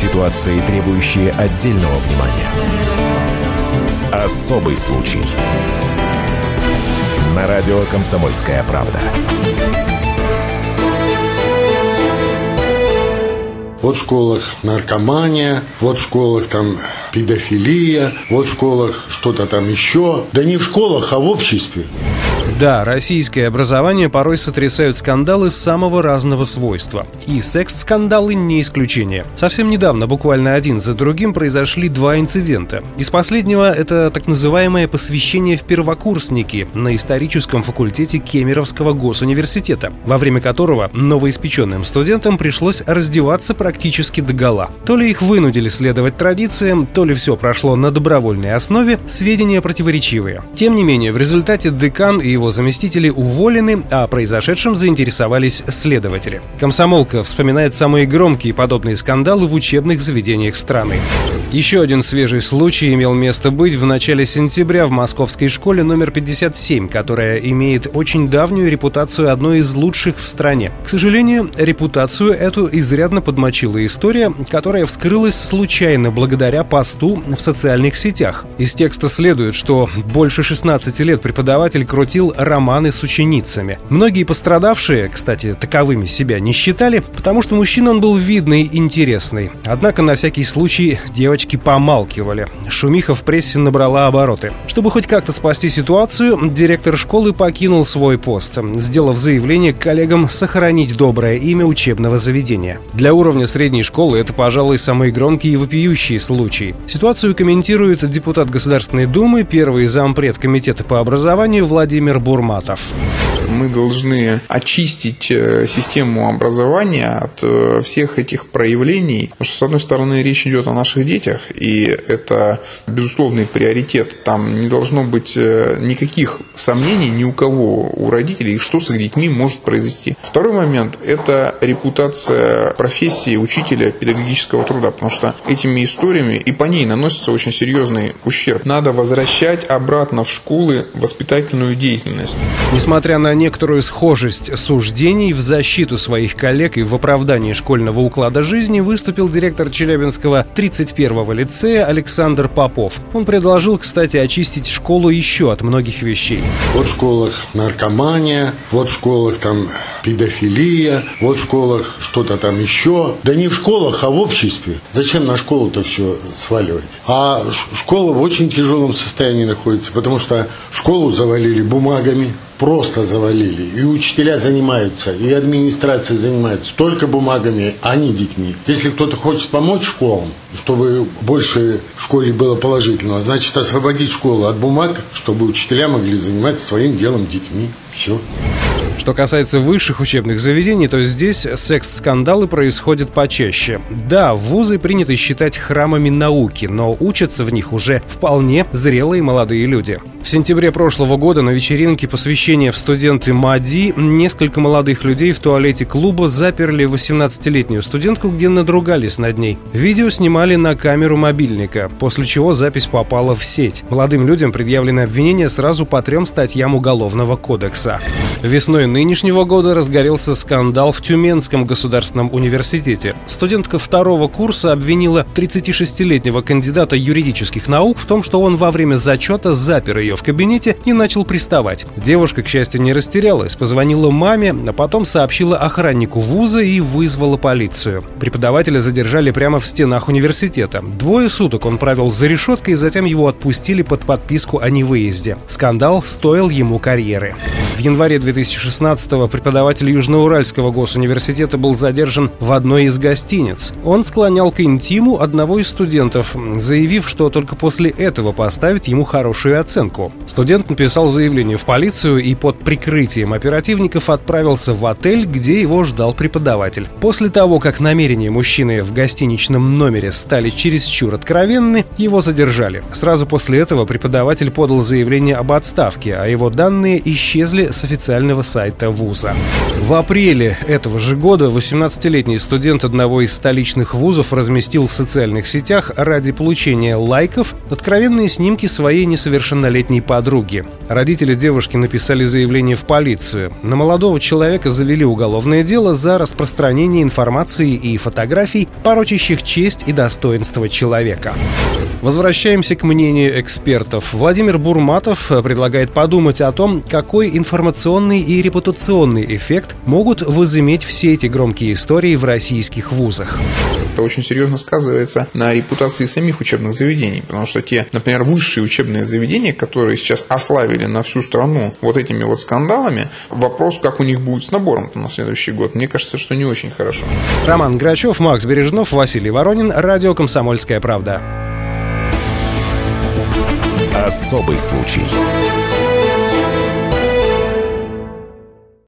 Ситуации, требующие отдельного внимания. Особый случай. На радио «Комсомольская правда». Вот в школах наркомания, вот в школах там педофилия, вот в школах что-то там еще. Да не в школах, а в обществе. Да, российское образование порой сотрясают скандалы самого разного свойства. И секс-скандалы не исключение. Совсем недавно, буквально один за другим, произошли два инцидента. Из последнего это так называемое посвящение в первокурсники на историческом факультете Кемеровского госуниверситета, во время которого новоиспеченным студентам пришлось раздеваться практически до гола. То ли их вынудили следовать традициям, то ли все прошло на добровольной основе, сведения противоречивые. Тем не менее, в результате декан и его заместители уволены, а произошедшим заинтересовались следователи. Комсомолка вспоминает самые громкие подобные скандалы в учебных заведениях страны. Еще один свежий случай имел место быть в начале сентября в московской школе номер 57, которая имеет очень давнюю репутацию одной из лучших в стране. К сожалению, репутацию эту изрядно подмочила история, которая вскрылась случайно благодаря посту в социальных сетях. Из текста следует, что больше 16 лет преподаватель крутил романы с ученицами. Многие пострадавшие, кстати, таковыми себя не считали, потому что мужчина он был видный и интересный. Однако на всякий случай девочки помалкивали. Шумиха в прессе набрала обороты. Чтобы хоть как-то спасти ситуацию, директор школы покинул свой пост, сделав заявление коллегам сохранить доброе имя учебного заведения. Для уровня средней школы это, пожалуй, самый громкий и вопиющий случай. Ситуацию комментирует депутат Государственной Думы, первый зампред комитета по образованию Владимир Бурматов. Мы должны очистить э, систему образования от э, всех этих проявлений. Потому что, с одной стороны, речь идет о наших детях, и это безусловный приоритет. Там не должно быть э, никаких сомнений ни у кого, у родителей, что с их детьми может произойти. Второй момент – это репутация профессии учителя педагогического труда, потому что этими историями и по ней наносится очень серьезный ущерб. Надо возвращать обратно в школы воспитательную деятельность. Несмотря на некоторую схожесть суждений в защиту своих коллег и в оправдании школьного уклада жизни выступил директор Челябинского 31-го лицея Александр Попов. Он предложил, кстати, очистить школу еще от многих вещей. Вот в школах наркомания, вот в школах там педофилия, вот в школах что-то там еще. Да не в школах, а в обществе. Зачем на школу-то все сваливать? А школа в очень тяжелом состоянии находится, потому что школу завалили бумагами, просто завалили. И учителя занимаются, и администрация занимается только бумагами, а не детьми. Если кто-то хочет помочь школам, чтобы больше в школе было положительного, значит освободить школу от бумаг, чтобы учителя могли заниматься своим делом детьми. Все. Что касается высших учебных заведений, то здесь секс-скандалы происходят почаще. Да, вузы принято считать храмами науки, но учатся в них уже вполне зрелые молодые люди. В сентябре прошлого года на вечеринке посвящения в студенты МАДИ несколько молодых людей в туалете клуба заперли 18-летнюю студентку, где надругались над ней. Видео снимали на камеру мобильника, после чего запись попала в сеть. Молодым людям предъявлены обвинения сразу по трем статьям Уголовного кодекса. Весной нынешнего года разгорелся скандал в Тюменском государственном университете. Студентка второго курса обвинила 36-летнего кандидата юридических наук в том, что он во время зачета запер ее в кабинете и начал приставать. Девушка, к счастью, не растерялась, позвонила маме, а потом сообщила охраннику вуза и вызвала полицию. Преподавателя задержали прямо в стенах университета. Двое суток он провел за решеткой, затем его отпустили под подписку о невыезде. Скандал стоил ему карьеры. В январе 2016-го преподаватель Южноуральского госуниверситета был задержан в одной из гостиниц. Он склонял к интиму одного из студентов, заявив, что только после этого поставит ему хорошую оценку. Студент написал заявление в полицию и под прикрытием оперативников отправился в отель, где его ждал преподаватель. После того, как намерения мужчины в гостиничном номере стали чересчур откровенны, его задержали. Сразу после этого преподаватель подал заявление об отставке, а его данные исчезли с официального сайта сайта вуза. В апреле этого же года 18-летний студент одного из столичных вузов разместил в социальных сетях ради получения лайков откровенные снимки своей несовершеннолетней подруги. Родители девушки написали заявление в полицию. На молодого человека завели уголовное дело за распространение информации и фотографий, порочащих честь и достоинство человека. Возвращаемся к мнению экспертов. Владимир Бурматов предлагает подумать о том, какой информационный и репутационный эффект могут возыметь все эти громкие истории в российских вузах. Это очень серьезно сказывается на репутации самих учебных заведений, потому что те, например, высшие учебные заведения, которые сейчас ославили на всю страну вот этими вот скандалами, вопрос, как у них будет с набором на следующий год, мне кажется, что не очень хорошо. Роман Грачев, Макс Бережнов, Василий Воронин, Радио «Комсомольская правда». Особый случай.